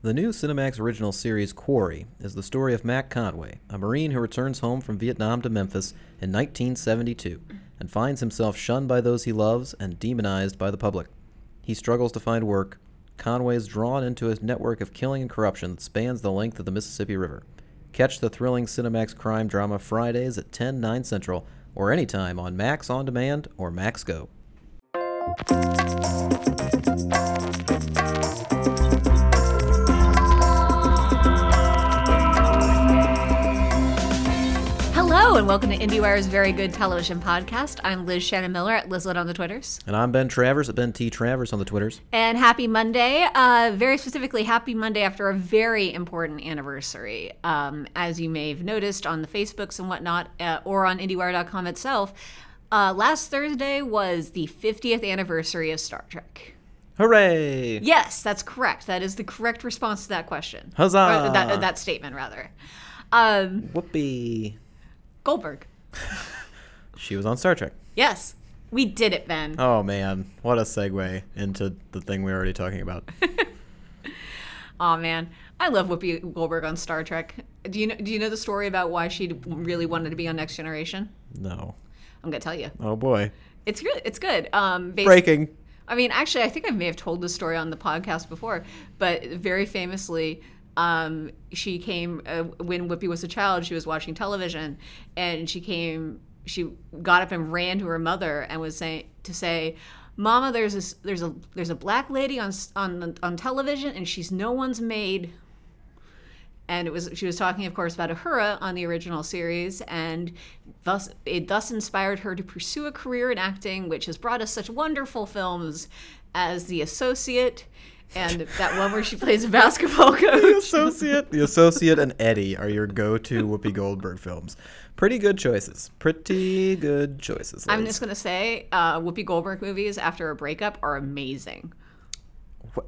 The new Cinemax original series Quarry is the story of Mac Conway, a Marine who returns home from Vietnam to Memphis in 1972 and finds himself shunned by those he loves and demonized by the public. He struggles to find work. Conway is drawn into a network of killing and corruption that spans the length of the Mississippi River. Catch the thrilling Cinemax crime drama Fridays at 10, 9 Central, or anytime on Max On Demand or Max Go. And welcome to IndieWire's Very Good Television Podcast. I'm Liz Shannon Miller at Lizlet on the Twitters. And I'm Ben Travers at Ben T. Travers on the Twitters. And happy Monday. Uh, very specifically, happy Monday after a very important anniversary. Um, as you may have noticed on the Facebooks and whatnot, uh, or on IndieWire.com itself, uh, last Thursday was the 50th anniversary of Star Trek. Hooray! Yes, that's correct. That is the correct response to that question. Huzzah! That, that statement, rather. Um, Whoopee. Goldberg. She was on Star Trek. Yes, we did it, Ben. Oh man, what a segue into the thing we were already talking about. Oh man, I love Whoopi Goldberg on Star Trek. Do you know, do you know the story about why she really wanted to be on Next Generation? No. I'm gonna tell you. Oh boy. It's really it's good. Um, basi- Breaking. I mean, actually, I think I may have told this story on the podcast before, but very famously, um, she came uh, when Whoopi was a child. She was watching television, and she came. She got up and ran to her mother and was saying to say, "Mama, there's this, there's a there's a black lady on on on television, and she's no one's maid." and it was she was talking of course about Uhura on the original series and thus it thus inspired her to pursue a career in acting which has brought us such wonderful films as The Associate and that one where she plays a basketball coach. The. Associate, The Associate, and Eddie are your go-to Whoopi Goldberg films. Pretty good choices. Pretty good choices. I'm just going to say uh, Whoopi Goldberg movies after a breakup are amazing. What?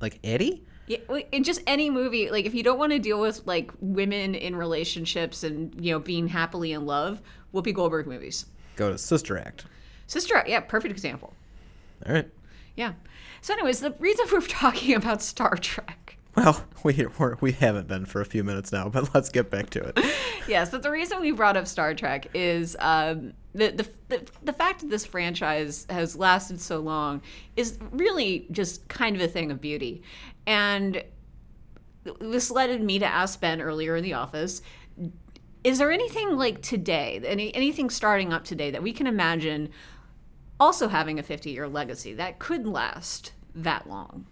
Like Eddie? Yeah, in just any movie, like if you don't want to deal with like women in relationships and you know being happily in love, Whoopi Goldberg movies. Go to Sister Act. Sister, Act, yeah, perfect example. All right. Yeah. So, anyways, the reason we're talking about Star Trek. Well, we we're, we haven't been for a few minutes now, but let's get back to it. Yes, but the reason we brought up Star Trek is um, the, the, the, the fact that this franchise has lasted so long is really just kind of a thing of beauty. And this led me to ask Ben earlier in the office is there anything like today, any, anything starting up today that we can imagine also having a 50 year legacy that could last that long?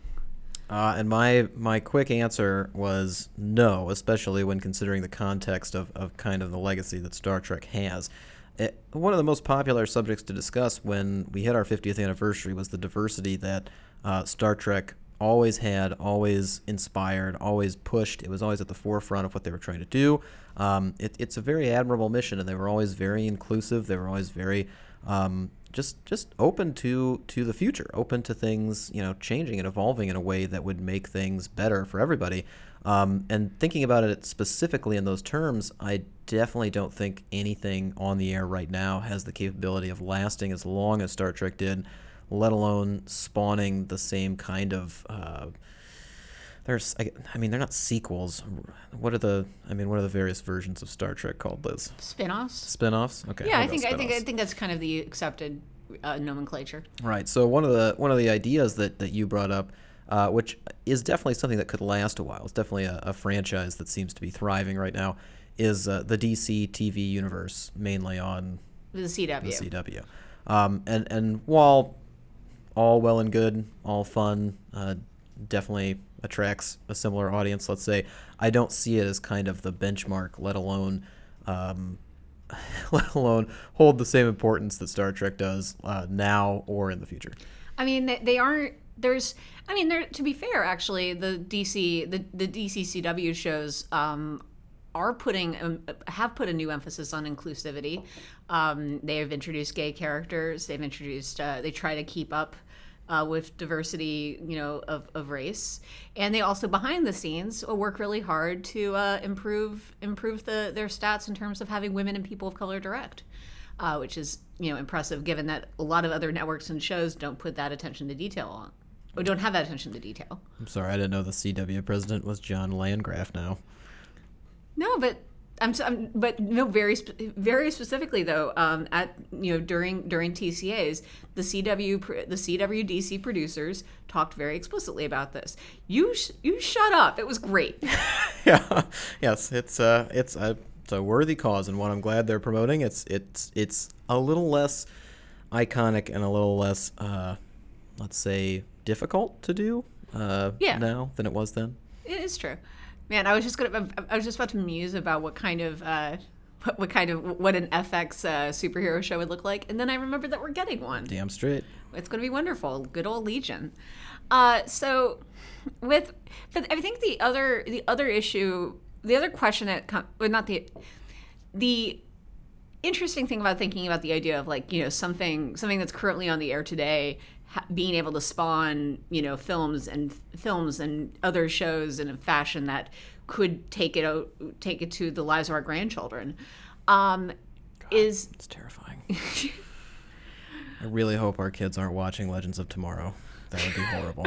Uh, and my my quick answer was no, especially when considering the context of, of kind of the legacy that Star Trek has. It, one of the most popular subjects to discuss when we hit our 50th anniversary was the diversity that uh, Star Trek always had, always inspired, always pushed. It was always at the forefront of what they were trying to do. Um, it, it's a very admirable mission, and they were always very inclusive. They were always very um, just just open to to the future, open to things you know changing and evolving in a way that would make things better for everybody. Um, and thinking about it specifically in those terms, I definitely don't think anything on the air right now has the capability of lasting as long as Star Trek did, let alone spawning the same kind of. Uh, there's, I, I mean, they're not sequels. What are the, I mean, what are the various versions of Star Trek called, Liz? Spin offs? Spin-offs? Okay. Yeah, I think I think I think that's kind of the accepted uh, nomenclature. Right. So one of the one of the ideas that, that you brought up, uh, which is definitely something that could last a while. It's definitely a, a franchise that seems to be thriving right now. Is uh, the DC TV universe mainly on The CW. the CW? Um, and and while all well and good, all fun, uh, definitely attracts a similar audience. Let's say I don't see it as kind of the benchmark, let alone. Um, let alone hold the same importance that Star Trek does uh, now or in the future. I mean, they, aren't. There's. I mean, there. To be fair, actually, the DC the the DC CW shows um, are putting um, have put a new emphasis on inclusivity. Um, they have introduced gay characters. They've introduced. Uh, they try to keep up. Uh, with diversity, you know, of, of race, and they also behind the scenes work really hard to uh, improve improve the their stats in terms of having women and people of color direct, uh, which is you know impressive given that a lot of other networks and shows don't put that attention to detail on we don't have that attention to detail. I'm sorry, I didn't know the CW president was John Landgraf now. No, but I'm, I'm but no very very specifically though um, at you know during during TCAs the CW the CWDC producers talked very explicitly about this. You sh- you shut up. It was great. yeah. Yes, it's uh it's a it's a worthy cause and one I'm glad they're promoting. It's it's it's a little less iconic and a little less uh let's say difficult to do uh Yeah. now than it was then. It is true, man. I was just gonna. I was just about to muse about what kind of. Uh, what, what kind of what an FX uh, superhero show would look like, and then I remembered that we're getting one. Damn straight. It's going to be wonderful. Good old Legion. Uh, so, with, but I think the other the other issue, the other question that, com- well, not the, the interesting thing about thinking about the idea of like you know something something that's currently on the air today being able to spawn you know films and films and other shows in a fashion that could take it out take it to the lives of our grandchildren um, is It's terrifying. I really hope our kids aren't watching Legends of Tomorrow. That would be horrible.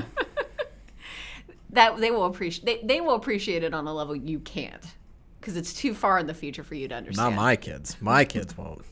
that they will appreciate they, they will appreciate it on a level you can't because it's too far in the future for you to understand Not my kids. My kids won't.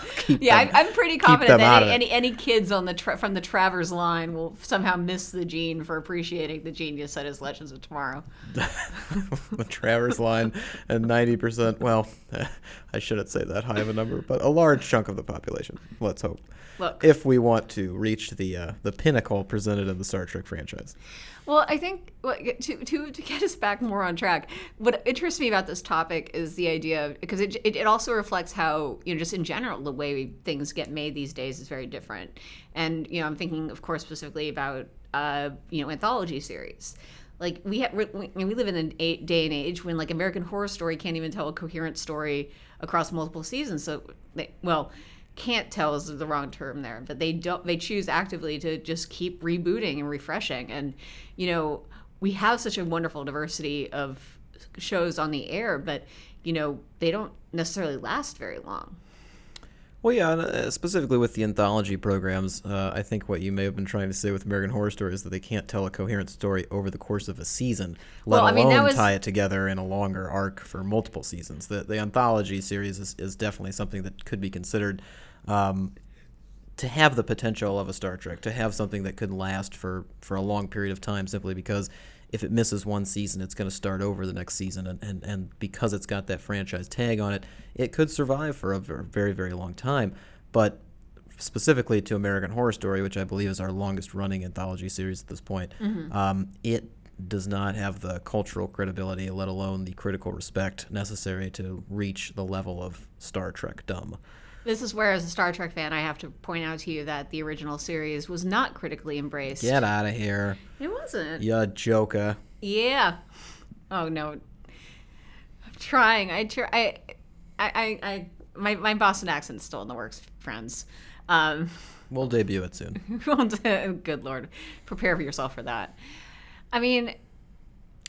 yeah, I'm, I'm pretty confident that any, any any kids on the tra- from the Travers line will somehow miss the gene for appreciating the genius that is Legends of Tomorrow. the Travers line and 90%, well, I shouldn't say that high of a number, but a large chunk of the population. Let's hope. Look, If we want to reach the uh, the pinnacle presented in the Star Trek franchise. Well, I think to, to, to get us back more on track, what interests me about this topic is the idea of, because it, it, it also reflects how, you know, just in general, the way things get made these days is very different. And, you know, I'm thinking, of course, specifically about, uh, you know, anthology series. Like we have, we, we live in a- day and age when like American Horror Story can't even tell a coherent story across multiple seasons. So, they, well, can't tell is the wrong term there, but they don't. They choose actively to just keep rebooting and refreshing. And you know, we have such a wonderful diversity of shows on the air, but you know, they don't necessarily last very long. Well, yeah, and, uh, specifically with the anthology programs, uh, I think what you may have been trying to say with American Horror Story is that they can't tell a coherent story over the course of a season, let Well, I mean, alone was- tie it together in a longer arc for multiple seasons. The, the anthology series is, is definitely something that could be considered um, to have the potential of a Star Trek, to have something that could last for, for a long period of time simply because if it misses one season, it's going to start over the next season. And, and, and because it's got that franchise tag on it, it could survive for a very, very long time. But specifically to American Horror Story, which I believe is our longest running anthology series at this point, um, it does not have the cultural credibility, let alone the critical respect necessary to reach the level of Star Trek dumb. This is where, as a Star Trek fan, I have to point out to you that the original series was not critically embraced. Get out of here, It wasn't. ya joker. Yeah. Oh no. I'm trying. I try. I, I, I, I my my Boston accent's still in the works, friends. Um, We'll debut it soon. good lord, prepare for yourself for that. I mean,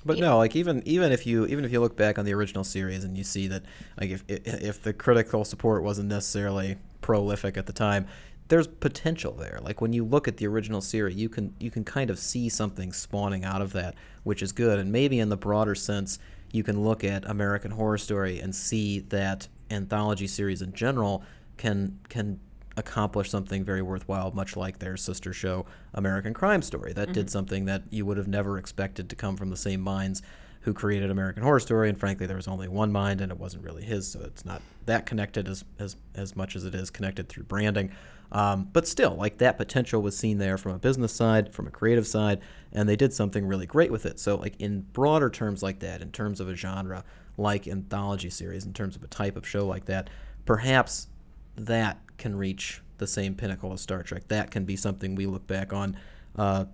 But no, like even even if you even if you look back on the original series and you see that like if if the critical support wasn't necessarily prolific at the time, there's potential there. Like when you look at the original series, you can you can kind of see something spawning out of that, which is good. And maybe in the broader sense, you can look at American Horror Story and see that anthology series in general can can accomplish something very worthwhile, much like their sister show, American Crime Story. That did something that you would have never expected to come from the same minds who created American Horror Story. And frankly, there was only one mind, and it wasn't really his, so it's not that connected as as, as much as it is connected through branding. Um, but still, like that potential was seen there from a business side, from a creative side, and they did something really great with it. So, like in broader terms, like that, in terms of a genre like anthology series, in terms of a type of show like that, perhaps that can reach the same pinnacle as Star Trek. That can be something we look back on uh,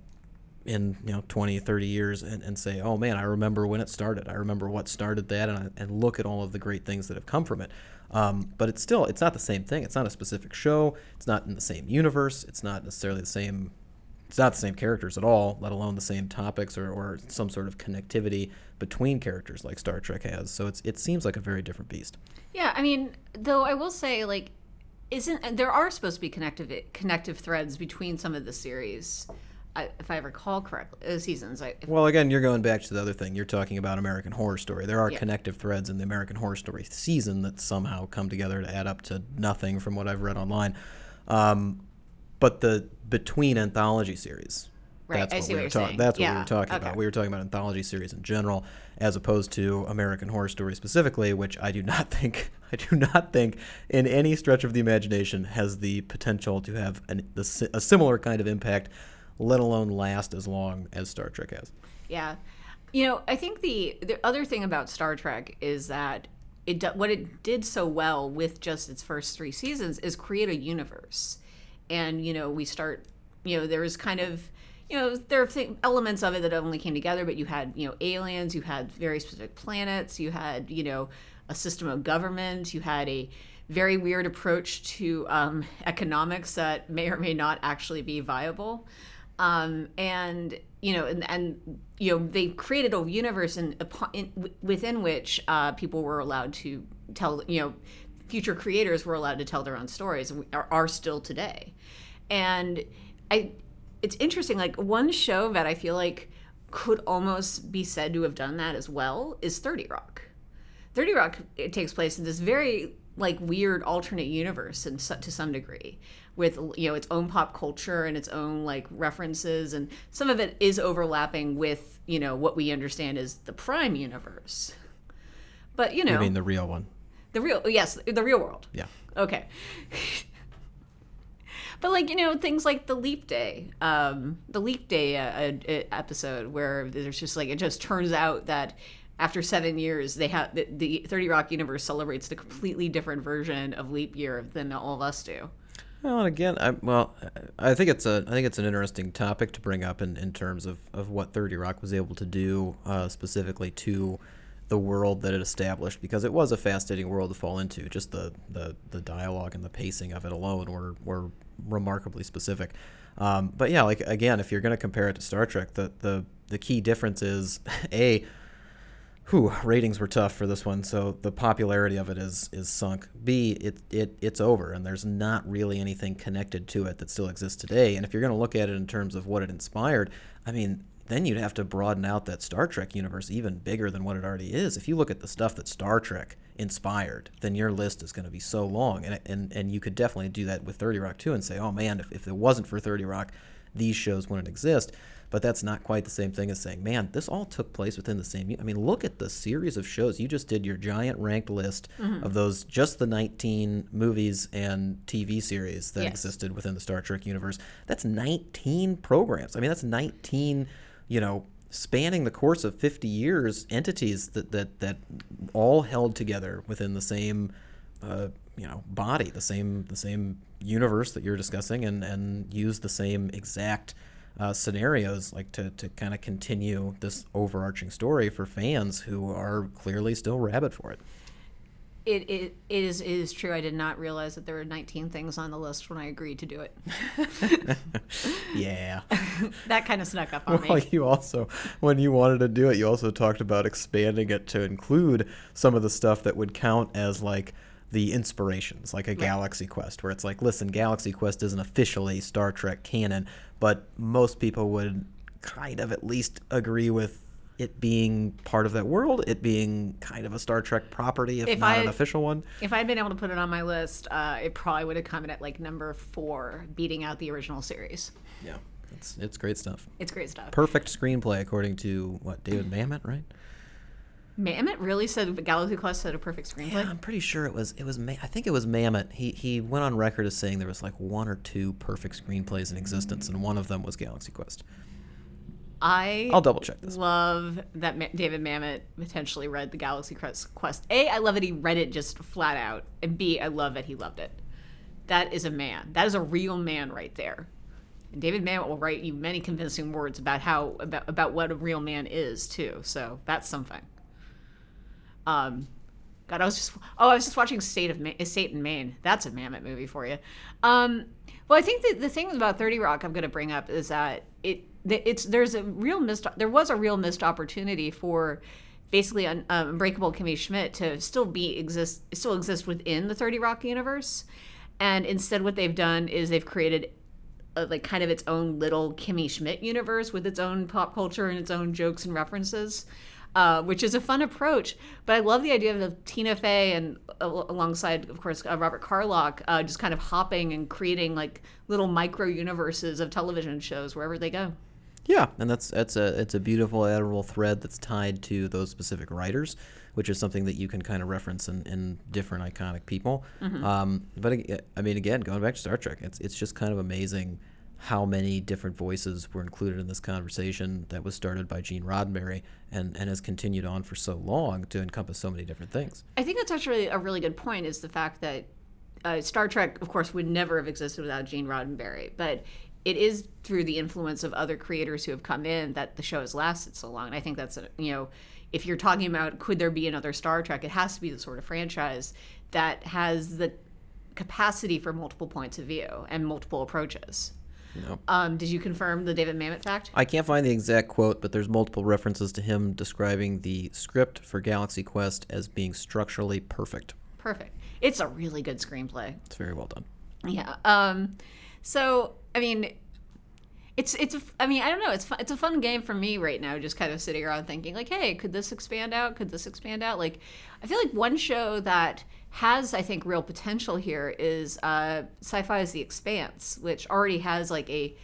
in you know 20, 30 years and, and say, oh man, I remember when it started. I remember what started that, and, I, and look at all of the great things that have come from it. Um, but it's still it's not the same thing. It's not a specific show. It's not in the same universe. It's not necessarily the same. It's not the same characters at all, let alone the same topics or, or some sort of connectivity between characters like Star Trek has. So it's it seems like a very different beast. yeah. I mean, though I will say, like, isn't there are supposed to be connective connective threads between some of the series. If I recall correctly, uh, seasons. I, Well, again, you're going back to the other thing. You're talking about American Horror Story. There are Yeah. connective threads in the American Horror Story season that somehow come together to add up to nothing from what I've read online. Um, but the between anthology series. Right, That's I what see we what were you're talking. saying. That's what we were talking okay. about. We were talking about anthology series in general, as opposed to American Horror Story specifically, which I do not think I do not think in any stretch of the imagination has the potential to have an, a similar kind of impact, let alone last as long as Star Trek has. Yeah, you know, I think the the other thing about Star Trek is that it what it did so well with just its first three seasons is create a universe, and you know we start, you know, there was kind of. You know, there are th- elements of it that only came together, but you had, you know, aliens, you had very specific planets, you had, you know, a system of government, you had a very weird approach to um, economics that may or may not actually be viable um, and you know, and, and you know, they created a universe in, in within which uh, people were allowed to tell, you know, future creators were allowed to tell their own stories, and are, are still today. And I, it's interesting. Like one show that I feel like could almost be said to have done that as well is Thirty Rock. 30 Rock it takes place in this very like weird alternate universe and to some degree with you know its own pop culture and its own like references and some of it is overlapping with you know what we understand as the prime universe but you know I mean, the real one. the real yes the real world Yeah. okay but like you know things like the leap day um the leap day uh, uh, episode where there's just like it just turns out that after seven years they have the, the 30 rock universe celebrates the completely different version of leap year than all of us do Well, and again, I, well, I think it's a I think it's an interesting topic to bring up in, in terms of, of what Thirty Rock was able to do uh, specifically to the world that it established because it was a fascinating world to fall into. Just the, the, the dialogue and the pacing of it alone were, were remarkably specific. Um, but yeah, like again, if you're going to compare it to Star Trek, the, the the key difference is a whew, ratings were tough for this one, so the popularity of it is is sunk. B, it it it's over, and there's not really anything connected to it that still exists today. And if you're going to look at it in terms of what it inspired, I mean, then you'd have to broaden out that Star Trek universe even bigger than what it already is. If you look at the stuff that Star Trek inspired, then your list is going to be so long, and and and you could definitely do that with 30 Rock too, and say, oh man, if if it wasn't for 30 Rock, these shows wouldn't exist. But that's not quite the same thing as saying, man, this all took place within the same. I mean, look at the series of shows. You just did your giant ranked list of those, just the 19 movies and TV series that Yes. existed within the Star Trek universe. That's 19 programs. I mean, that's 19, you know, spanning the course of 50 years, entities that, that, that all held together within the same uh, you know body the same the same universe that you're discussing and and use the same exact uh, scenarios like to, to kind of continue this overarching story for fans who are clearly still rabid for it. It, it, it is it is true. I did not realize that there were 19 things on the list when i agreed to do it. Yeah. That kind of snuck up on well me. you also when you wanted to do it you also talked about expanding it to include some of the stuff that would count as like the inspirations like a galaxy quest where it's like listen galaxy quest isn't officially star trek canon but most people would kind of at least agree with it being part of that world it being kind of a star trek property if, If not I- an official one. If i'd been able to put it on my list uh, it probably would have come in at like number four beating out the original series. Yeah it's, it's great stuff. It's great stuff. Perfect screenplay according to what david mamet right Mamet really said the Galaxy Quest had a perfect screenplay. Yeah, I'm pretty sure it was it was I think it was Mamet. He he went on record as saying there was like one or two perfect screenplays in existence, and one of them was Galaxy Quest. I I'll double check this. love that Ma- David Mamet potentially read the Galaxy Quest. Quest. A, I love that he read it just flat out, and B, I love that he loved it. That is a man. That is a real man right there. And David Mamet will write you many convincing words about how about, about what a real man is too. So that's something. Um, God, I was just oh, I was just watching State of Ma- State and Main. That's a Mamet movie for you. Um, well, I think that the thing about Thirty Rock I'm going to bring up is that it it's there's a real missed there was a real missed opportunity for basically un, um, Unbreakable Kimmy Schmidt to still be exist still exist within the Thirty Rock universe, and instead what they've done is they've created uh, like kind of its own little Kimmy Schmidt universe with its own pop culture and its own jokes and references. Uh, which is a fun approach, but I love the idea of Tina Fey and uh, alongside, of course, uh, Robert Carlock, uh, just kind of hopping and creating like little micro universes of television shows wherever they go. Yeah, and that's that's a it's a beautiful, admirable thread that's tied to those specific writers, which is something that you can kind of reference in, in different iconic people. Um, but I mean, again, going back to Star Trek, it's it's just kind of amazing how many different voices were included in this conversation that was started by Gene Roddenberry and, and has continued on for so long to encompass so many different things. I think that's actually a really good point is the fact that uh, Star Trek, of course, would never have existed without Gene Roddenberry, but it is through the influence of other creators who have come in that the show has lasted so long. And I think that's, a, you know, if you're talking about could there be another Star Trek, it has to be the sort of franchise that has the capacity for multiple points of view and multiple approaches. Um, did you confirm the David Mamet fact? I can't find the exact quote, but there's multiple references to him describing the script for Galaxy Quest as being structurally perfect. Perfect. It's a really good screenplay. It's very well done. Yeah. Um, so I mean, it's it's a- I mean I don't know. It's fun, it's a fun game for me right now. Just kind of sitting around thinking like, hey, could this expand out? Could this expand out? Like, I feel like one show that has I think real potential here is uh, Sci-Fi's The Expanse, which already has like a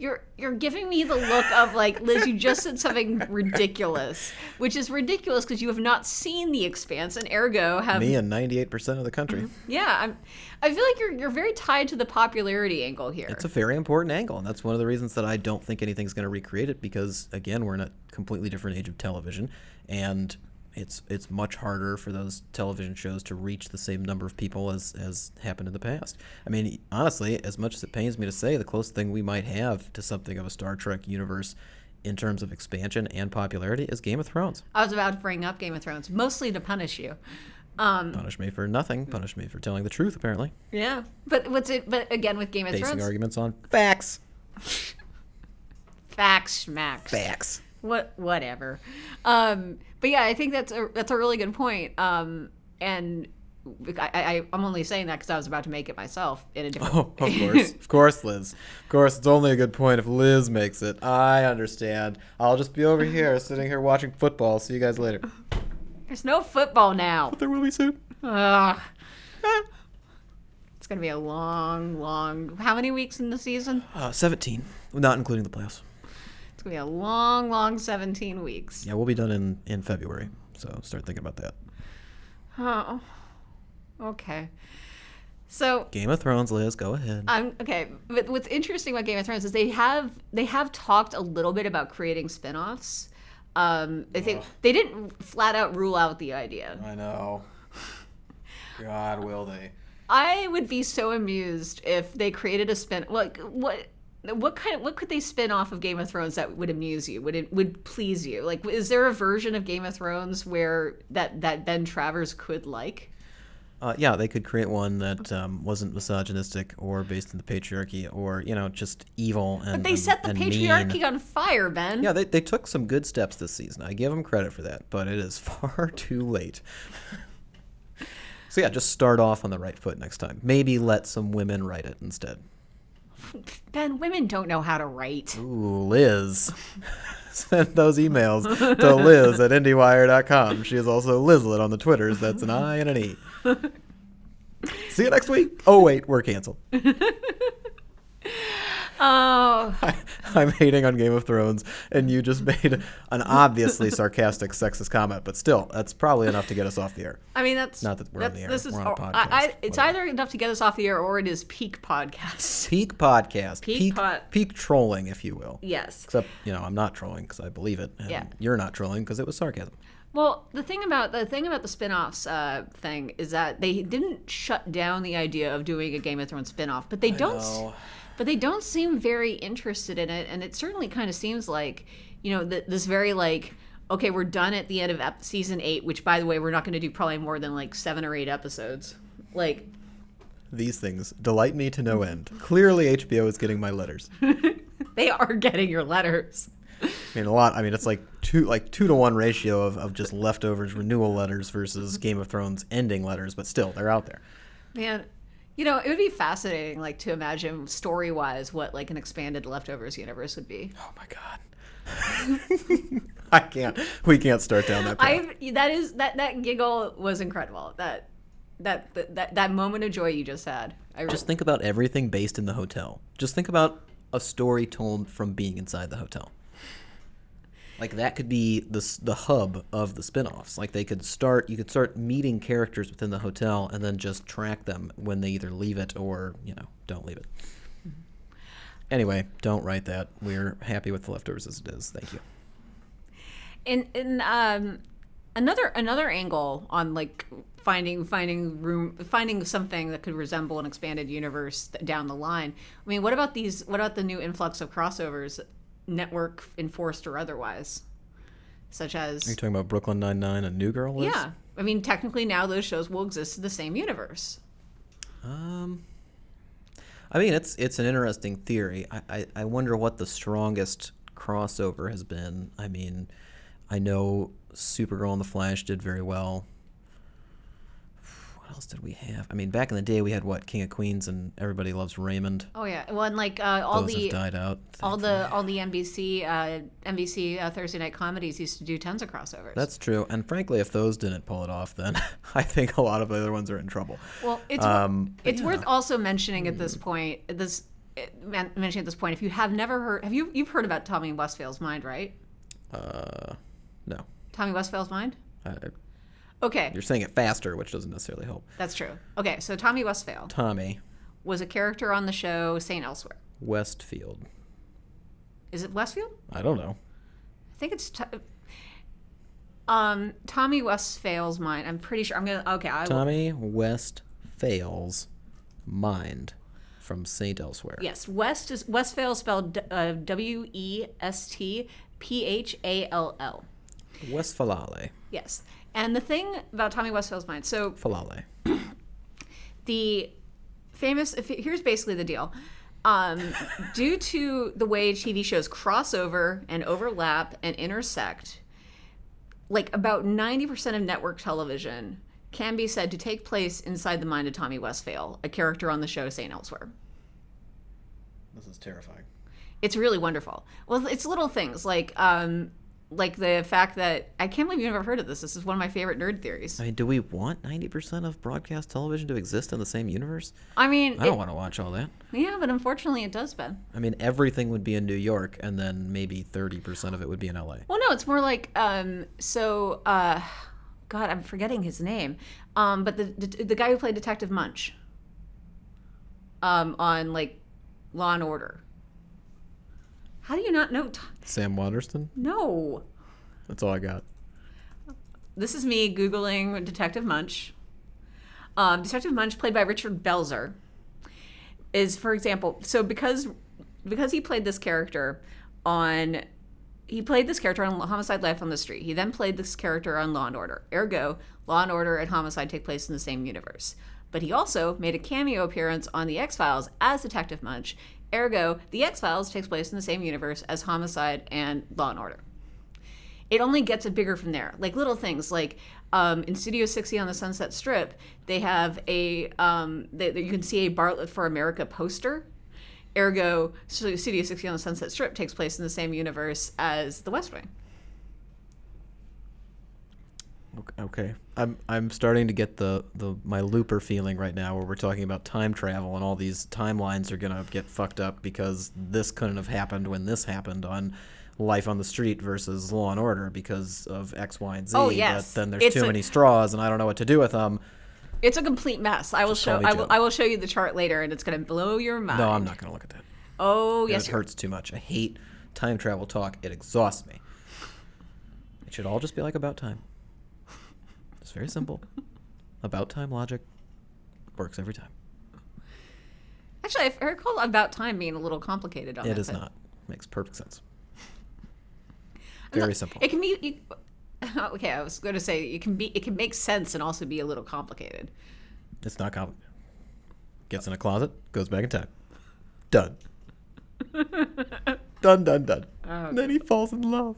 you're you're giving me the look of like Liz. You just said something ridiculous, which is ridiculous because you have not seen The Expanse, and ergo have Me and 98% of the country. yeah, I'm. I feel like you're you're very tied to the popularity angle here. It's a very important angle, and that's one of the reasons that I don't think anything's going to recreate it because, again, we're in a completely different age of television, and it's it's much harder for those television shows to reach the same number of people as as happened in the past. I mean, honestly, as much as it pains me to say, the closest thing we might have to something of a Star Trek universe in terms of expansion and popularity is Game of Thrones. I was about to bring up Game of Thrones, mostly to punish you. Um, Punish me for nothing. Punish me for telling the truth. Apparently, yeah, but what's it? But again, with Game of basing Thrones, arguments on facts. facts, schmacks. Facts. What, whatever. Um, but yeah, I think that's a that's a really good point. Um, and I, I I'm only saying that because I was about to make it myself in a different. Oh, of course. of course, Liz. Of course, it's only a good point if Liz makes it. I understand. I'll just be over here, sitting here watching football. See you guys later. There's no football now. But There will be soon. Ugh. It's gonna be a long, long. How many weeks in the season? Uh, 17, not including the playoffs. It's gonna be a long, long 17 weeks. Yeah, we'll be done in, in February. So start thinking about that. Oh, okay. So Game of Thrones, Liz, go ahead. I'm okay. But what's interesting about Game of Thrones is they have they have talked a little bit about creating spin-offs. Um, I think they didn't flat out rule out the idea. I know. God, will they? I would be so amused if they created a spin. Like what? What kind of what could they spin off of Game of Thrones that would amuse you? Would it would please you? Like, is there a version of Game of Thrones where that that Ben Travers could like? Uh, yeah, they could create one that um, wasn't misogynistic or based in the patriarchy or, you know, just evil and But they set the and mean. patriarchy on fire, Ben. Yeah, they, they took some good steps this season. I give them credit for that, but it is far too late. so yeah, just start off on the right foot next time. Maybe let some women write it instead. Ben, women don't know how to write. Ooh, Liz. Send those emails to Liz at IndieWire.com. She is also Lizlet on the Twitters. That's an I and an E. See you next week. Oh, wait, we're canceled. Oh, I, I'm hating on Game of Thrones, and you just made an obviously sarcastic, sexist comment, but still, that's probably enough to get us off the air. I mean that's Not that we're on the air. This is We're on a I, podcast. I, it's Whatever. either enough to get us off the air or it is peak podcast. Peak podcast. Peak Peak, pod- peak trolling, if you will. Yes. Except, you know, I'm not trolling because I believe it, and Yeah. you're not trolling because it was sarcasm. Well, the thing about the thing about the spin-offs uh, thing is that they didn't shut down the idea of doing a Game of Thrones spin-off, but they don't know. But they don't seem very interested in it and it certainly kind of seems like, you know, th- this very like okay, we're done at the end of ep- season 8, which by the way, we're not going to do probably more than like 7 or 8 episodes. Like These things delight me to no end. Clearly, HBO is getting my letters. they are getting your letters. I mean, a lot. I mean, it's like two, like two to one ratio of, of just leftovers renewal letters versus Game of Thrones ending letters, but still, they're out there. Man, You know, it would be fascinating, like to imagine story wise what like an expanded leftovers universe would be. Oh my god. I can't. We can't start down that path. I that is that that giggle was incredible. That that that that, that moment of joy you just had. I Just think about everything based in the hotel. Just think about a story told from being inside the hotel. Like that could be the the hub of the spin-offs. Like they could start you could start meeting characters within the hotel and then just track them when they either leave it or, you know, don't leave it. Anyway, don't write that. We're happy with the leftovers as it is. Thank you. in in um another another angle on like finding finding room finding something that could resemble an expanded universe down the line i mean what about these what about the new influx of crossovers network enforced or otherwise such as. Are you talking about Brooklyn Nine-Nine and New Girl? Liz? yeah i mean technically now those shows will exist in the same universe Um, I mean, it's it's an interesting theory. I, I, I wonder what the strongest crossover has been. I mean, I know Supergirl and the Flash did very well. What else did we have? I mean, back in the day, we had what King of Queens and Everybody Loves Raymond. oh yeah well and like uh, all Those the have died out. all the all the nbc uh nbc uh, thursday night comedies used to do tons of crossovers That's true. And frankly, if those didn't pull it off, then I think a lot of the other ones are in trouble. Well, it's Um, it's yeah. worth also mentioning at this point this eh, mentioning at this point if you have never heard have you you've heard about Tommy Westphall's mind right Uh, no. Tommy Westphall's mind I, okay you're saying it faster, which doesn't necessarily help. that's true okay so Tommy Westphall Tommy was a character on the show Saint Elsewhere Westfield. is it Westfield I don't know. I think it's t- um Tommy Westphall's mind I'm pretty sure I'm gonna okay I will, Tommy West fails mind from Saint Elsewhere. yes West is Westphall spelled uh, W E S T P H A L L Westfalale. yes and the thing about Tommy Westphall's mind so Falale. the famous here's basically the deal um, due to the way tv shows cross over and overlap and intersect like about 90% of network television can be said to take place inside the mind of tommy westphall a character on the show st elsewhere This is terrifying. it's really wonderful well it's little things like um, like the fact that i can't believe you've never heard of this this is one of my favorite nerd theories I mean, do we want 90% of broadcast television to exist in the same universe? i mean I don't it- want to watch all that. yeah but unfortunately it does ben I mean, everything would be in New York, and then maybe 30% of it would be in LA. Well, no, it's more like um. So, uh, God, I'm forgetting his name. Um, but the the, the guy who played Detective Munch. Um, on like Law and Order. How do you not know? T- Sam Waterston? no, That's all I got. this is me googling Detective Munch. Um, Detective Munch, played by Richard Belzer, is, for example, so because because he played this character on he played this character on Homicide: Life on the Street. He then played this character on Law and Order. Ergo, Law and Order and Homicide take place in the same universe. But he also made a cameo appearance on The X Files as Detective Munch. Ergo, The X Files takes place in the same universe as Homicide and Law and Order it only gets bigger from there. Like little things, like um, in Studio 60 on the Sunset Strip, they have a um, they, you can see a Bartlet for America poster. Ergo, Studio 60 on the Sunset Strip takes place in the same universe as The West Wing. Ok- Okay, I'm I'm starting to get the the my looper feeling right now, where we're talking about time travel and all these timelines are gonna get fucked up because this couldn't have happened when this happened on Life on the Street versus Law and Order because of X, Y, and Z. Oh, yes. But then there's It's too a- many straws, and I don't know what to do with them. It's a complete mess. I will Just show I will, I will show you the chart later, and it's going to blow your mind. No, I'm not gonna look at that. Oh yes, it hurts too much. I hate time travel talk. It exhausts me. It should all just be like about time. It's very simple. about time logic works every time. Actually, I've heard called about time being a little complicated on It that, is not. Makes perfect sense. I'm not- Very simple. It can be. You, okay, I was going to say it can be. It can make sense and also be a little complicated. It's not complicated. Gets in a closet, goes back in time. Done. done, done, done. Oh, then he falls in love.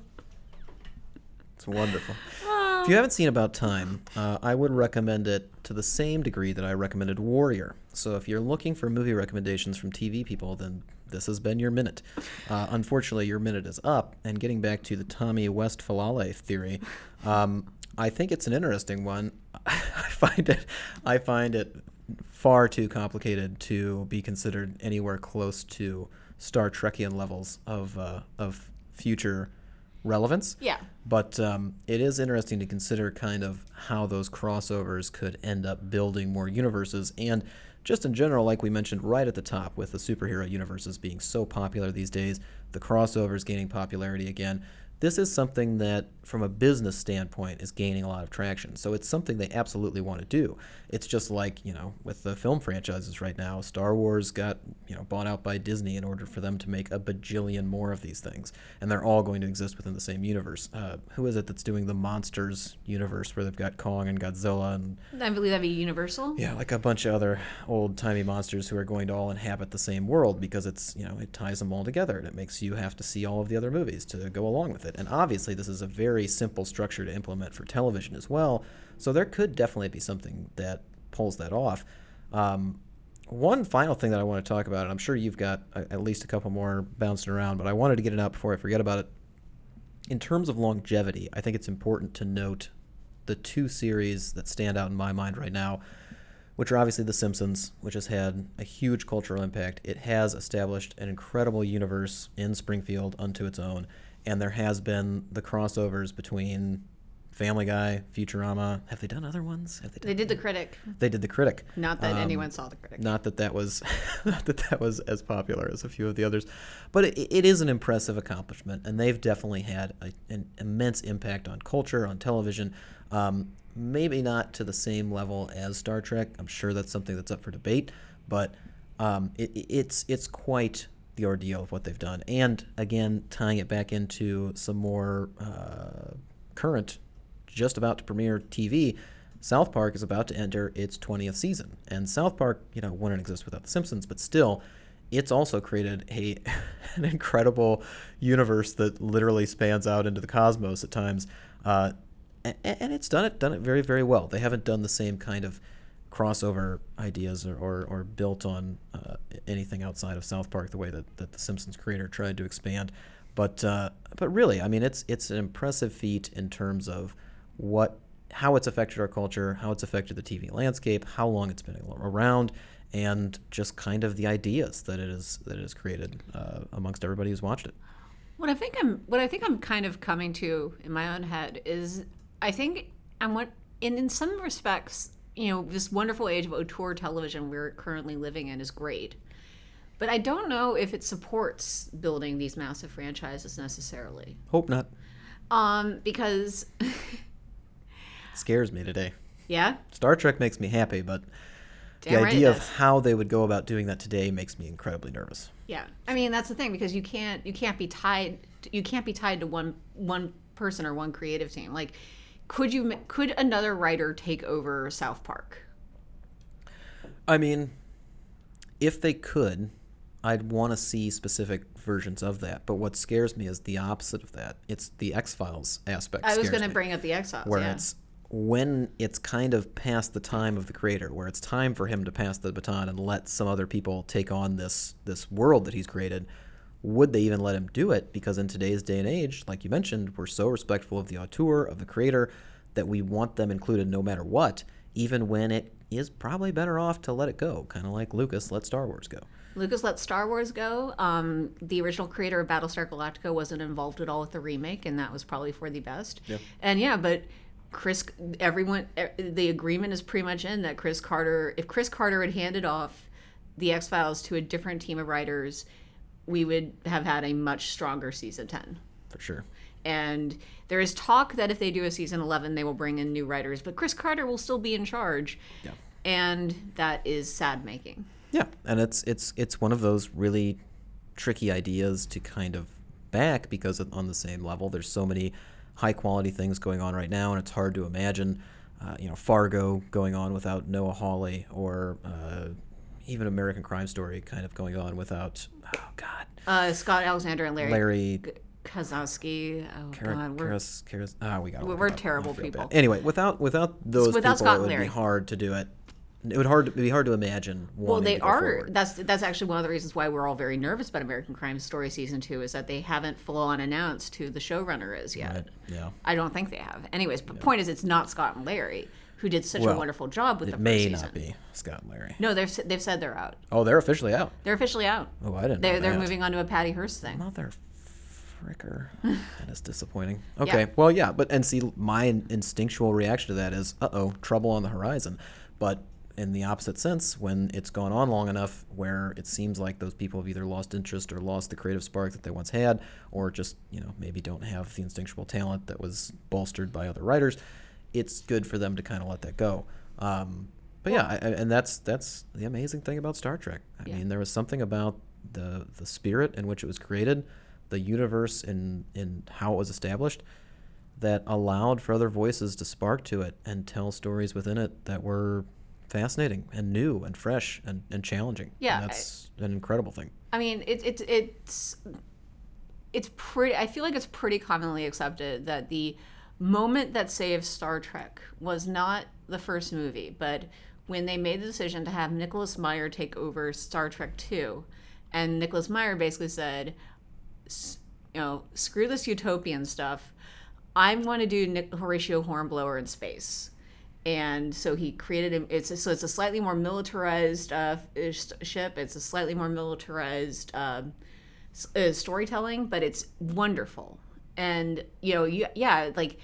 It's wonderful. Ah. If you haven't seen About Time, uh, I would recommend it to the same degree that I recommended Warrior. So if you're looking for movie recommendations from TV people, then this has been your minute. Uh, unfortunately, your minute is up. And getting back to the Tommy West Falale theory, um, I think it's an interesting one. I find it, I find it far too complicated to be considered anywhere close to Star Trekian levels of uh, of future relevance. Yeah. But um, it is interesting to consider kind of how those crossovers could end up building more universes and just in general, like we mentioned right at the top, with the superhero universes being so popular these days, the crossovers gaining popularity again this is something that, from a business standpoint, is gaining a lot of traction. So it's something they absolutely want to do. It's just like, you know, with the film franchises right now, Star Wars got, you know, bought out by Disney in order for them to make a bajillion more of these things. And they're all going to exist within the same universe. Uh, who is it that's doing the Monsters universe where they've got Kong and Godzilla and. I believe that'd be Universal. Yeah, like a bunch of other old timey monsters who are going to all inhabit the same world because it's, you know, it ties them all together and it makes you have to see all of the other movies to go along with it it. And obviously, this is a very simple structure to implement for television as well. So there could definitely be something that pulls that off. Um, one final thing that I want to talk about, and I'm sure you've got a, at least a couple more bouncing around, but I wanted to get it out before I forget about it. In terms of longevity, I think it's important to note the two series that stand out in my mind right now, which are obviously The Simpsons, which has had a huge cultural impact. It has established an incredible universe in Springfield unto its own and there has been the crossovers between Family Guy, Futurama. Have they done other ones? Have they, done they did the critic. They did the critic. Not that um, anyone saw the critic. Not that that was, not that that was as popular as a few of the others, but it, it is an impressive accomplishment, and they've definitely had a, an immense impact on culture, on television. Um, maybe not to the same level as Star Trek. I'm sure that's something that's up for debate, but um, it, it's it's quite the ordeal of what they've done. And again, tying it back into some more uh, current, just about to premiere TV, South Park is about to enter its 20th season. And South Park, you know, wouldn't exist without The Simpsons, but still, it's also created a an incredible universe that literally spans out into the cosmos at times. Uh, and, and it's done it done it very very well. They haven't done the same kind of crossover ideas or, or, or built on uh, anything outside of South Park the way that, that the Simpsons creator tried to expand. But uh, but really, I mean, it's it's an impressive feat in terms of what how it's affected our culture, how it's affected the TV landscape, how long it's been around, and just kind of the ideas that it is that it has created uh, amongst everybody who's watched it. What I think I'm what I think I'm kind of coming to in my own head is I think I'm what in in some respects you know, this wonderful age of auteur television we're currently living in is great. But I don't know if it supports building these massive franchises necessarily. Hope not. Um, because it scares me today. Yeah. Star Trek makes me happy, but Damn the right idea of how they would go about doing that today makes me incredibly nervous. Yeah, I mean that's the thing because you can't you can't be tied you can't be tied to one one person or one creative team. Like could you could another writer take over South Park? I mean, if they could, I'd want to see specific versions of that. But what scares me is the opposite of that. It's the X Files aspect. I was going to bring up the X Files, where yeah. it's when it's kind of past the time of the creator, where it's time for him to pass the baton and let some other people take on this this world that he's created would they even let him do it? Because in today's day and age, like you mentioned, we're so respectful of the auteur, of the creator, that we want them included no matter what, even when it is probably better off to let it go, kind of like Lucas let Star Wars go. Lucas let Star Wars go. Um, the original creator of Battlestar Galactica wasn't involved at all with the remake, and that was probably for the best. Yeah. And yeah, but Chris, everyone, the agreement is pretty much in that Chris Carter, if Chris Carter had handed off the X Files to a different team of writers, we would have had a much stronger season 10. For sure. And there is talk that if they do a season 11, they will bring in new writers, but Chris Carter will still be in charge. Yeah. And that is sad making. Yeah, and it's it's it's one of those really tricky ideas to kind of back because on the same level, there's so many high quality things going on right now, and it's hard to imagine, uh, you know, Fargo going on without Noah Hawley or uh, even American Crime Story kind of going on without oh god, uh, Scott Alexander and Larry Larry Kozlowski. Oh Kara, God, we're Karas, Karas, oh, we got. We're, terrible people. Bad. Anyway, without without those without people, Scott it would Larry. be hard to do it. It would hard. Be hard to imagine. Well, they are. forward. That's that's actually one of the reasons why we're all very nervous about American Crime Story season two is that they haven't full on announced who the showrunner is yet. Right, yeah. I don't think they have. Anyways, but point is, it's not Scott and Larry who did such a wonderful job with It the first season. may not be Scott and Larry. No, they've they've said they're out. Oh, they're officially out. They're officially out. Oh, I didn't. They're know they're moving on to a Patty Hearst thing. Mother fricker. that is disappointing. Okay, well, yeah, but and see, my instinctual reaction to that is, uh oh, trouble on the horizon. But in the opposite sense, when it's gone on long enough where it seems like those people have either lost interest or lost the creative spark that they once had, or just, you know, maybe don't have the instinctual talent that was bolstered by other writers, it's good for them to kind of let that go. Um, but yeah, I, I- and that's that's the amazing thing about Star Trek. I Yeah. mean, there was something about the the spirit in which it was created, the universe and in how it was established, that allowed for other voices to spark to it and tell stories within it that were fascinating and new and fresh and, and challenging. Yeah, and I- that's an incredible thing. I mean, it's it's it's it's pretty. I feel like it's pretty commonly accepted that the moment that saved Star Trek was not the first movie, but when they made the decision to have Nicholas Meyer take over Star Trek Two, and Nicholas Meyer basically said, "S- you know, screw this utopian stuff. I want to do Nick, Horatio Hornblower in space. And so he created it's a, so it's a slightly more militarized uh, ship. It's a slightly more militarized um, uh, storytelling, but it's wonderful. And you know, you, yeah, like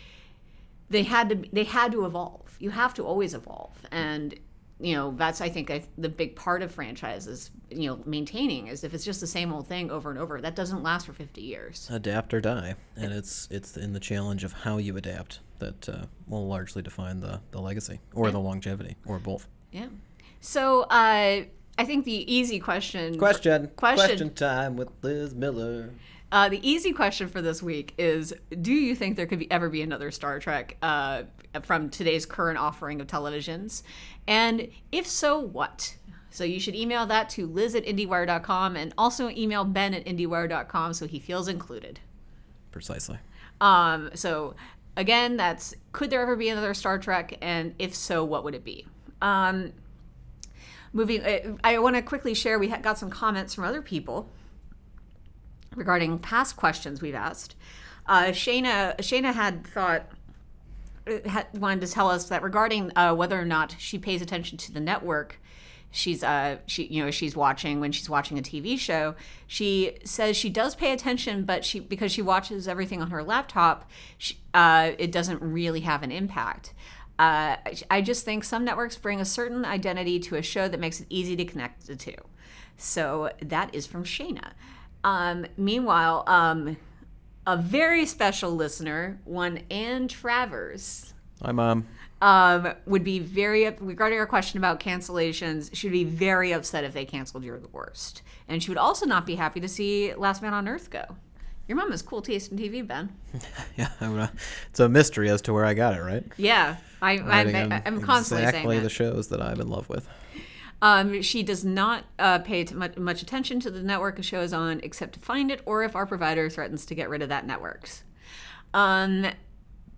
they had to they had to evolve. You have to always evolve, and you know that's I think the big part of franchises. You know, maintaining is if it's just the same old thing over and over, that doesn't last for fifty years. Adapt or die, and it's it's in the challenge of how you adapt that uh, will largely define the, the legacy or the longevity or both. Yeah. So uh, I think the easy question. Question. Question. time with Liz Miller. Uh, the easy question for this week is: Do you think there could be, ever be another Star Trek uh, from today's current offering of televisions? And if so, what? So you should email that to liz at indiewire.com and also email ben at indiewire.com so he feels included. Precisely. Um, so again, that's could there ever be another Star Trek, and if so, what would it be? Um, moving, uh, I want to quickly share. We ha- got some comments from other people regarding past questions we've asked. Uh, Shayna had thought uh, had wanted to tell us that regarding uh, whether or not she pays attention to the network she's uh she you know she's watching when she's watching a TV show she says she does pay attention but she because she watches everything on her laptop she, uh, it doesn't really have an impact uh, I- just think some networks bring a certain identity to a show that makes it easy to connect the two so that is from Shayna um, meanwhile um, a very special listener one Ann Travers Hi, Mom. um, would be very regarding our question about cancellations. She would be very upset if they canceled "You're the Worst," and she would also not be happy to see "Last Man on Earth" go. Your mom has cool taste in TV, Ben. Yeah, I'm, uh, it's a mystery as to where I got it, right? Yeah, I, I'm, Writing I'm, I'm constantly exactly the shows that I'm in love with. Um, she does not uh, pay much, much attention to the network a show is on, except to find it or if our provider threatens to get rid of that network. Um,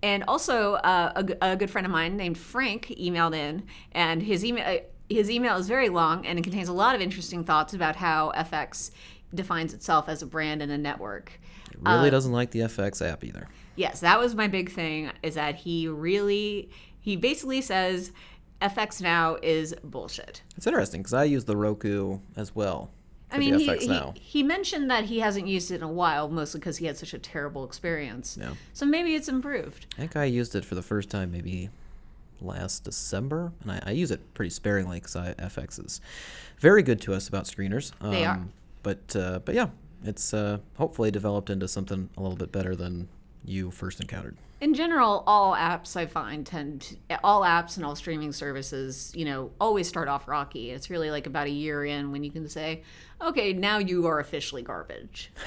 and also, uh, a, a good friend of mine named Frank emailed in, and his email uh, his email is very long and it contains a lot of interesting thoughts about how FX defines itself as a brand and a network. It really Uh, doesn't like the FX app either. Yes, that was my big thing. Is that he really he basically says FX now is bullshit. It's interesting because I use the Roku as well. I mean, he, he, he mentioned that he hasn't used it in a while, mostly because he had such a terrible experience. Yeah. So maybe it's improved. I think I used it for the first time maybe last December, and I, I use it pretty sparingly because FX is very good to us about screeners. Um, They are. But uh, but yeah, it's uh, hopefully developed into something a little bit better than you first encountered. In general, all apps I find tend to, all apps and all streaming services, you know, always start off rocky. It's really like about a year in when you can say, okay, now you are officially garbage.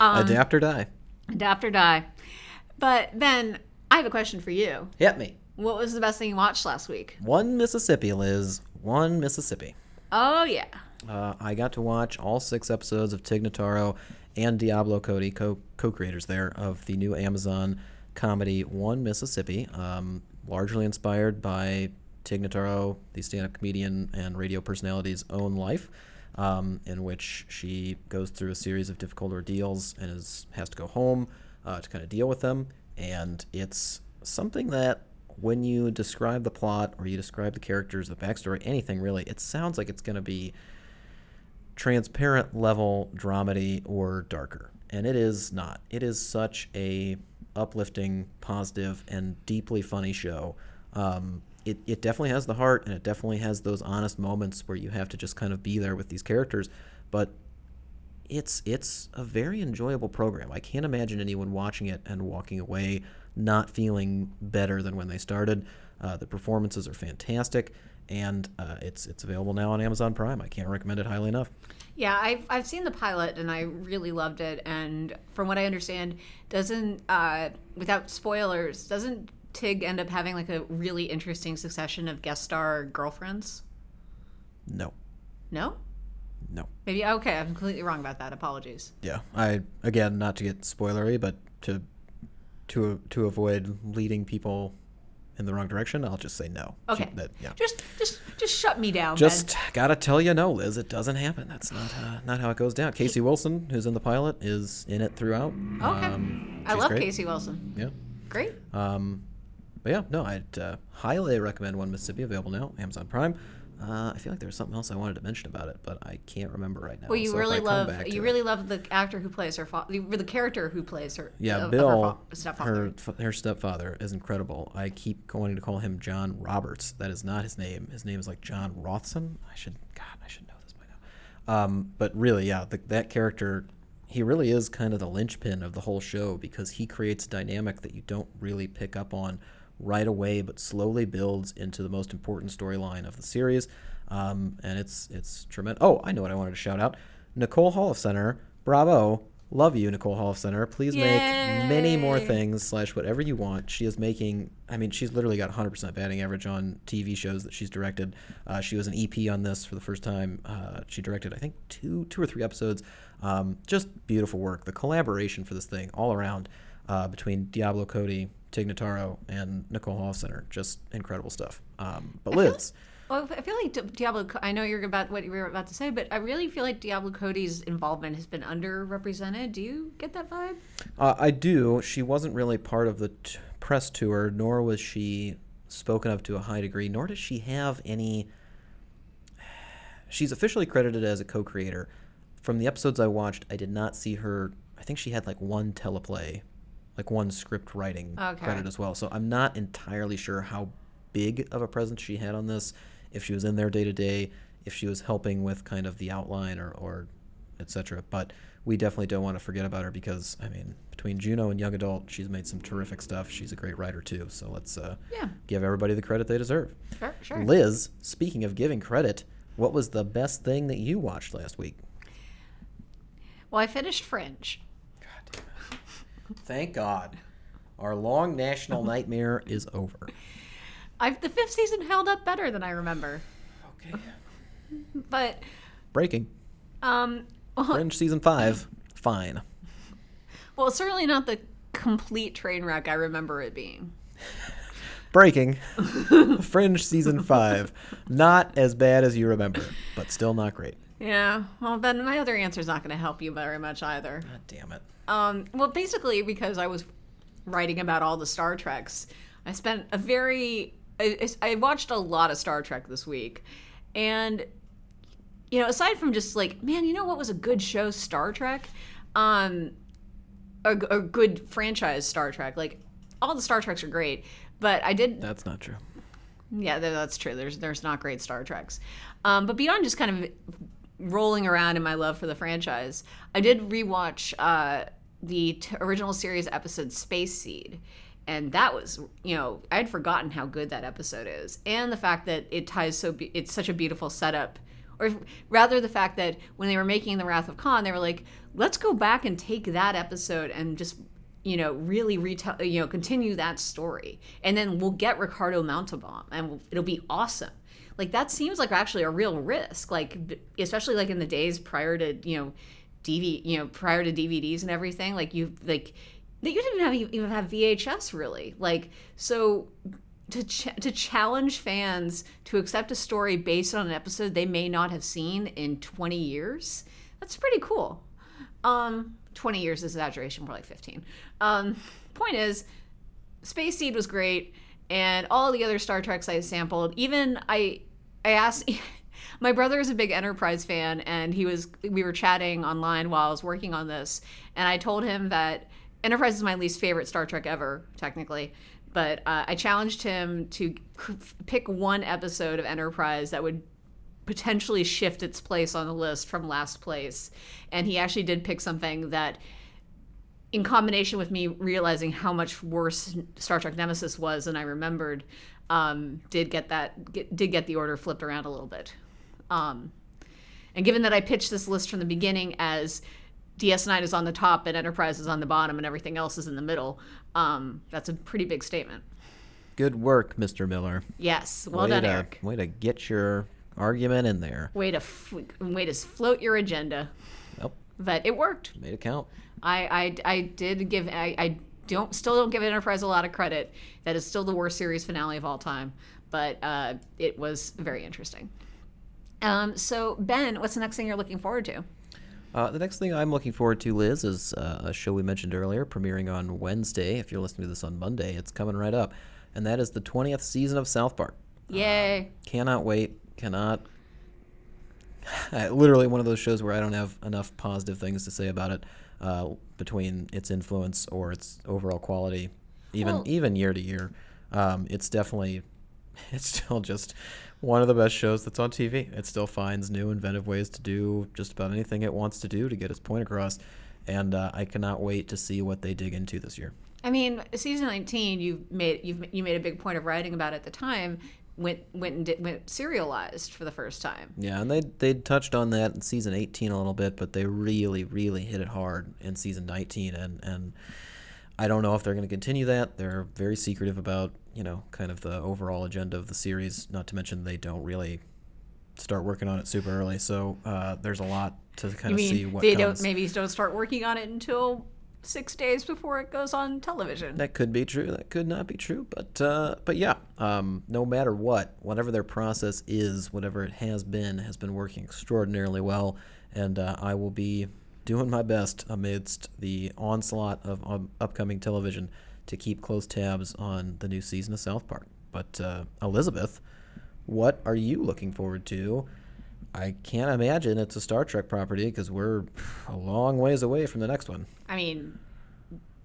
Um, Adapt or die. Adapt or die. But then I have a question for you. Hit me. What was the best thing you watched last week? One Mississippi, Liz. One Mississippi. Oh yeah. Uh, I got to watch all six episodes of Tig Notaro and Diablo Cody, co co-creators there of the new Amazon comedy One Mississippi, um, largely inspired by Tig Notaro, the stand-up comedian and radio personality's own life, um, in which she goes through a series of difficult ordeals and is has to go home uh, to kind of deal with them. And it's something that when you describe the plot or you describe the characters, the backstory, anything really, it sounds like it's going to be transparent level dramedy or darker. And it is not. It is such a uplifting positive and deeply funny show. Um, it, it definitely has the heart and it definitely has those honest moments where you have to just kind of be there with these characters. But it's it's a very enjoyable program. I can't imagine anyone watching it and walking away not feeling better than when they started. Uh, the performances are fantastic and uh, it's it's available now on Amazon Prime. I can't recommend it highly enough. Yeah, I've, I've seen the pilot and I really loved it. And from what I understand, doesn't uh, without spoilers, doesn't Tig end up having like a really interesting succession of guest star girlfriends? No, No, no. maybe okay. I'm completely wrong about that. Apologies. Yeah, I again not to get spoilery, but to to to avoid leading people in the wrong direction, I'll just say no. Okay. That, yeah. Just just just shut me down. Just Ben. gotta tell you, no, Liz. It doesn't happen. That's not uh, not how it goes down. Casey Wilson, who's in the pilot, is in it throughout. Okay. Um, I love great. Casey Wilson. Yeah. Great. Um, but yeah, no, I'd uh, highly recommend One Mississippi, available now, Amazon Prime. Uh, I feel like there was something else I wanted to mention about it, but I can't remember right now. Well, you So really love you really it- love the actor who plays her father, the character who plays her. Yeah, of- of Bill, her, fa- stepfather. her her stepfather is incredible. I keep wanting to call him John Roberts. That is not his name. His name is like John Rothson. I should, God, I should know this by now. Um, but really, yeah, the, that character, he really is kind of the linchpin of the whole show because he creates a dynamic that you don't really pick up on right away, but slowly builds into the most important storyline of the series. Um, and it's it's tremendous. Oh, I know what I wanted to shout out. Nicole Holofcener, bravo. Love you, Nicole Holofcener. Please make many more things slash whatever you want. She is making. I mean, she's literally got 100% batting average on TV shows that she's directed. Uh, she was an EP on this for the first time. Uh, she directed, I think, two two or three episodes. Um, just beautiful work. The collaboration for this thing all around uh, between Diablo Cody, Tig Notaro, and Nicole Holofcener. Just incredible stuff. Um, but Liz, Well, I feel like Diablo. I know you're about what you were about to say, but I really feel like Diablo Cody's involvement has been underrepresented. Do you get that vibe? Uh, I do. She wasn't really part of the t- press tour, nor was she spoken of to a high degree, nor does she have any. She's officially credited as a co creator. From the episodes I watched, I did not see her. I think she had like one teleplay, like one script writing Okay. credit as well. So I'm not entirely sure how big of a presence she had on this, if she was in there day to day, if she was helping with kind of the outline or, or etc. But we definitely don't want to forget about her because I mean, between Juno and Young Adult, she's made some terrific stuff. She's a great writer too. So let's uh, Yeah, give everybody the credit they deserve. sure, sure. Liz, speaking of giving credit, what was the best thing that you watched last week? Well, I finished Fringe. God damn it! Thank God, our long national nightmare is over. I've the fifth season held up better than I remember, Okay. but Breaking. um, well, Fringe season five. Fine. well, certainly not the complete train wreck I remember it being. Breaking. Fringe season five. Not as bad as you remember, but still not great. Yeah, well, then my other answer is not going to help you very much either. God damn it. Um, well, basically, because I was writing about all the Star Treks, I spent a very. I, I watched a lot of Star Trek this week. And, you know, aside from just like, man, you know what was a good show? Star Trek? Um, a, a good franchise, Star Trek. Like, all the Star Treks are great. But I did That's not true. yeah, that's true. There's there's not great Star Treks, um, but beyond just kind of rolling around in my love for the franchise, I did rewatch uh, the t- original series episode Space Seed, and that was you know I had forgotten how good that episode is, and the fact that it ties so be- it's such a beautiful setup. Or rather, the fact that when they were making the Wrath of Khan, they were like, "Let's go back and take that episode and just you know, really retell, you know, continue that story. And then we'll get Ricardo Montalban and it'll be awesome. Like that seems like actually a real risk, like especially like in the days prior to, you know, DV, you know, prior to DVDs and everything, like you like that you didn't have even have VHS really. Like so to ch- to challenge fans to accept a story based on an episode they may not have seen in 20 years. That's pretty cool. Um, 20 years is exaggeration, more like 15. Um, point is, Space Seed was great, and all the other Star Treks I sampled. Even I, I asked. My brother is a big Enterprise fan, and he was. We were chatting online while I was working on this, and I told him that Enterprise is my least favorite Star Trek ever, technically. But uh, I challenged him to pick one episode of Enterprise that would potentially shift its place on the list from last place. And he actually did pick something that, in combination with me realizing how much worse Star Trek Nemesis was than I remembered, um, did get that get, did get the order flipped around a little bit. Um, and given that I pitched this list from the beginning as DS9 is on the top and Enterprise is on the bottom and everything else is in the middle, um, that's a pretty big statement. Good work, Mr. Miller. Yes, well way done, to, Eric. Way to get your argument in there. Way to f- way to float your agenda, Nope, but it worked. made it count. I I, I did give I, I don't still don't give Enterprise a lot of credit. That is still the worst series finale of all time, but uh, it was very interesting. Um, so Ben, what's the next thing you're looking forward to? Uh, the next thing I'm looking forward to, Liz, is uh, a show we mentioned earlier, premiering on Wednesday. If you're listening to this on Monday, it's coming right up. And that is the 20th season of South Park. Yay! Cannot wait. Cannot. Literally one of those shows where I don't have enough positive things to say about it uh, between its influence or its overall quality, even Well- even year to year. Um, it's definitely, it's still just one of the best shows that's on TV. It still finds new, inventive ways to do just about anything it wants to do to get its point across, and uh, I cannot wait to see what they dig into this year. I mean, season 19, you made you've you made a big point of writing about at the time. Went went and did, went serialized for the first time. Yeah, and they they touched on that in season 18 a little bit, but they really really hit it hard in season 19 and and I don't know if they're going to continue that. They're very secretive about, you know, kind of the overall agenda of the series, not to mention they don't really start working on it super early. So, uh, there's a lot to kind You of see what they comes. don't maybe don't start working on it until six days before it goes on television? That could be true. That could not be true. But uh, but yeah, um, no matter what, whatever their process is, whatever it has been, has been working extraordinarily well, and uh, I will be doing my best amidst the onslaught of um, upcoming television to keep close tabs on the new season of South Park. But uh, Elizabeth, what are you looking forward to? I can't imagine it's a Star Trek property because we're a long ways away from the next one. I mean,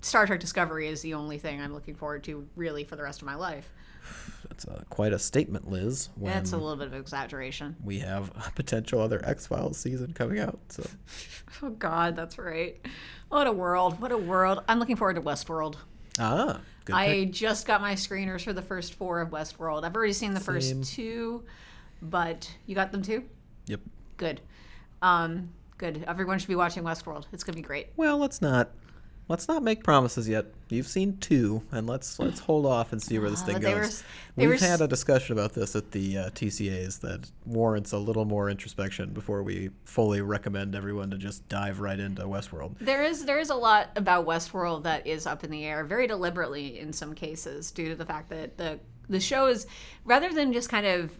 Star Trek Discovery is the only thing I'm looking forward to really for the rest of my life. That's a, quite a statement, Liz. That's a little bit of exaggeration. we have a potential other X Files season coming out. So Oh God, that's right. What a world! What a world! I'm looking forward to Westworld. ah, good I just got my screeners for the first four of Westworld. I've already seen the Same. first two, but you got them too. Yep. Good. Um, good. Everyone should be watching Westworld. It's gonna be great. Well, let's not let's not make promises yet. You've seen two, and let's let's hold off and see where this Uh, thing were goes. they We've were had a discussion about this at the uh, TCAs that warrants a little more introspection before we fully recommend everyone to just dive right into Westworld. There is there is a lot about Westworld that is up in the air, very deliberately in some cases, due to the fact that the the show is rather than just kind of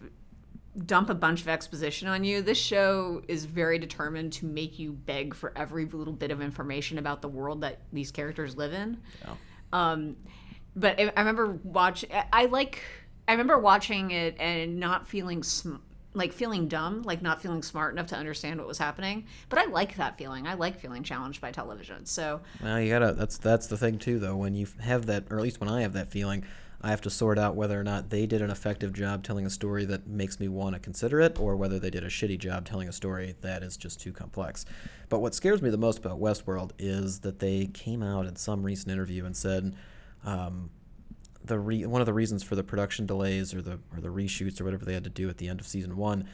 dump a bunch of exposition on you, this show is very determined to make you beg for every little bit of information about the world that these characters live in. Yeah. Um, but I, I remember watch. I- I like. I remember watching it and not feeling sm- like feeling dumb, like not feeling smart enough to understand what was happening. But I like that feeling. I like feeling challenged by television. So Well, you gotta. That's that's the thing too, though. When you have that, or at least when I have that feeling, I have to sort out whether or not they did an effective job telling a story that makes me want to consider it, or whether they did a shitty job telling a story that is just too complex. But what scares me the most about Westworld is that they came out in some recent interview and said. Um, the re- one of the reasons for the production delays or the or the reshoots or whatever they had to do at the end of season one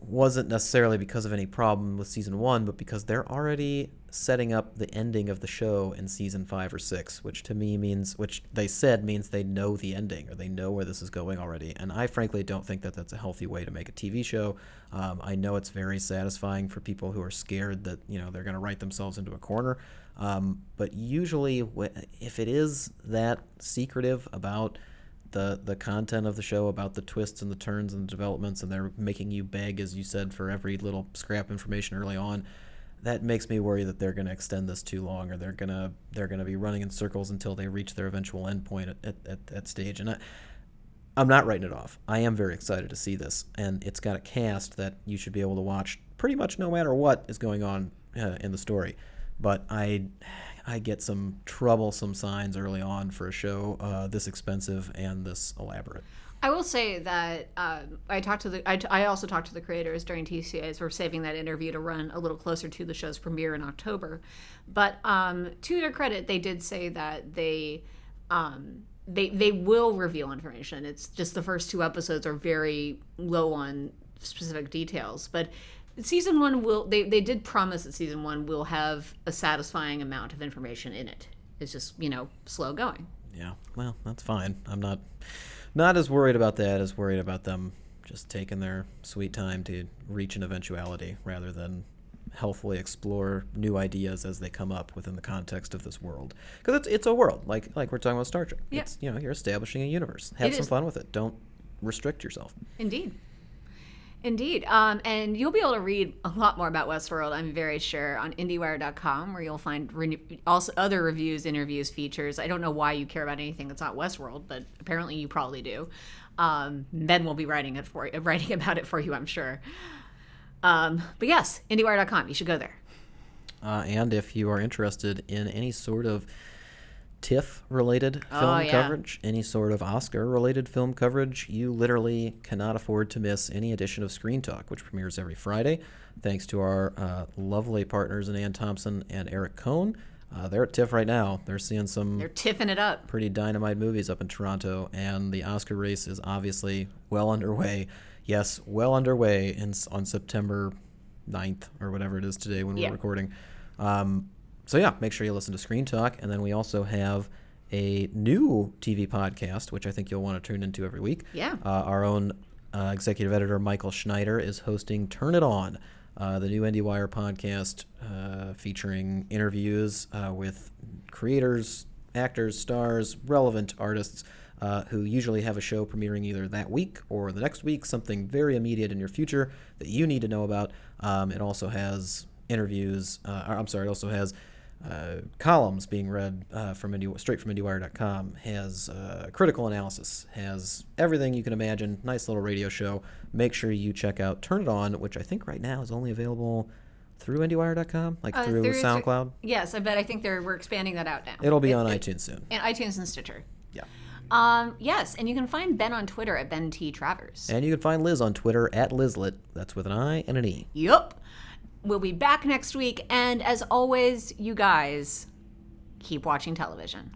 wasn't necessarily because of any problem with season one, but because they're already setting up the ending of the show in season five or six, which to me means, which they said means they know the ending or they know where this is going already. And I frankly don't think that that's a healthy way to make a TV show. Um, I know it's very satisfying for people who are scared that you know they're going to write themselves into a corner. Um, but usually, if it is that secretive about the the content of the show about the twists and the turns and the developments, and they're making you beg, as you said, for every little scrap information early on. That makes me worry that they're going to extend this too long, or they're gonna they're gonna be running in circles until they reach their eventual endpoint at, at that stage. And I, I'm not writing it off. I am very excited to see this, and it's got a cast that you should be able to watch pretty much no matter what is going on uh, in the story. But I, I get some troublesome signs early on for a show uh, this expensive and this elaborate. I will say that um, I talked to the. I, I also talked to the creators during TCAs. We're saving that interview to run a little closer to the show's premiere in October. But um, to their credit, they did say that they. Um, they, they will reveal information. It's just the first two episodes are very low on specific details, but season one will they, they did promise that season one will have a satisfying amount of information in it. It's just you know slow going. Yeah, well, that's fine. I'm not not as worried about that as worried about them just taking their sweet time to reach an eventuality rather than healthfully explore new ideas as they come up within the context of this world because it's it's a world like like we're talking about Star Trek. Yeah. It's you know you're establishing a universe. Have It some is. fun with it. Don't restrict yourself. Indeed. Indeed. Um, and you'll be able to read a lot more about Westworld, I'm very sure, on IndieWire.com, where you'll find re- also other reviews, interviews, features. I don't know why you care about anything that's not Westworld, but apparently you probably do. Um, will be writing it for you, writing about it for you, I'm sure. Um, but yes, IndieWire.com. You should go there. Uh, and if you are interested in any sort of TIFF related film Oh, yeah. coverage, any sort of Oscar related film coverage, you literally cannot afford to miss any edition of Screen Talk, which premieres every Friday. Thanks to our uh, lovely partners in Anne Thompson and Eric Kohn. Uh, they're at TIFF right now. They're seeing some They're tiffing it up. pretty dynamite movies up in Toronto, and the Oscar race is obviously well underway. Yes, well underway in, on September 9th or whatever it is today when Yeah. we're recording. Um, so yeah, make sure you listen to Screen Talk, and then we also have a new TV podcast, which I think you'll want to tune into every week. Yeah. Uh, our own uh, executive editor Michael Schneider is hosting Turn It On, uh, the new IndieWire podcast uh, featuring interviews uh, with creators, actors, stars, relevant artists uh, who usually have a show premiering either that week or the next week, something very immediate in your future that you need to know about. Um, it also has interviews. Uh, I'm sorry, it also has uh, columns being read uh, from Indie, straight from IndieWire.com, has uh, critical analysis, has everything you can imagine. Nice little radio show. Make sure you check out Turn It On, which I think right now is only available through IndieWire.com, like Uh, through is- SoundCloud. Yes, I bet. I think they're we're expanding that out now. It'll be It- on it- iTunes soon. And iTunes and Stitcher. Yeah. Um, yes, and you can find Ben on Twitter at Ben T Travers. And you can find Liz on Twitter at Lizlet. That's with an I and an E. Yup. We'll be back next week. And as always, you guys, keep watching television.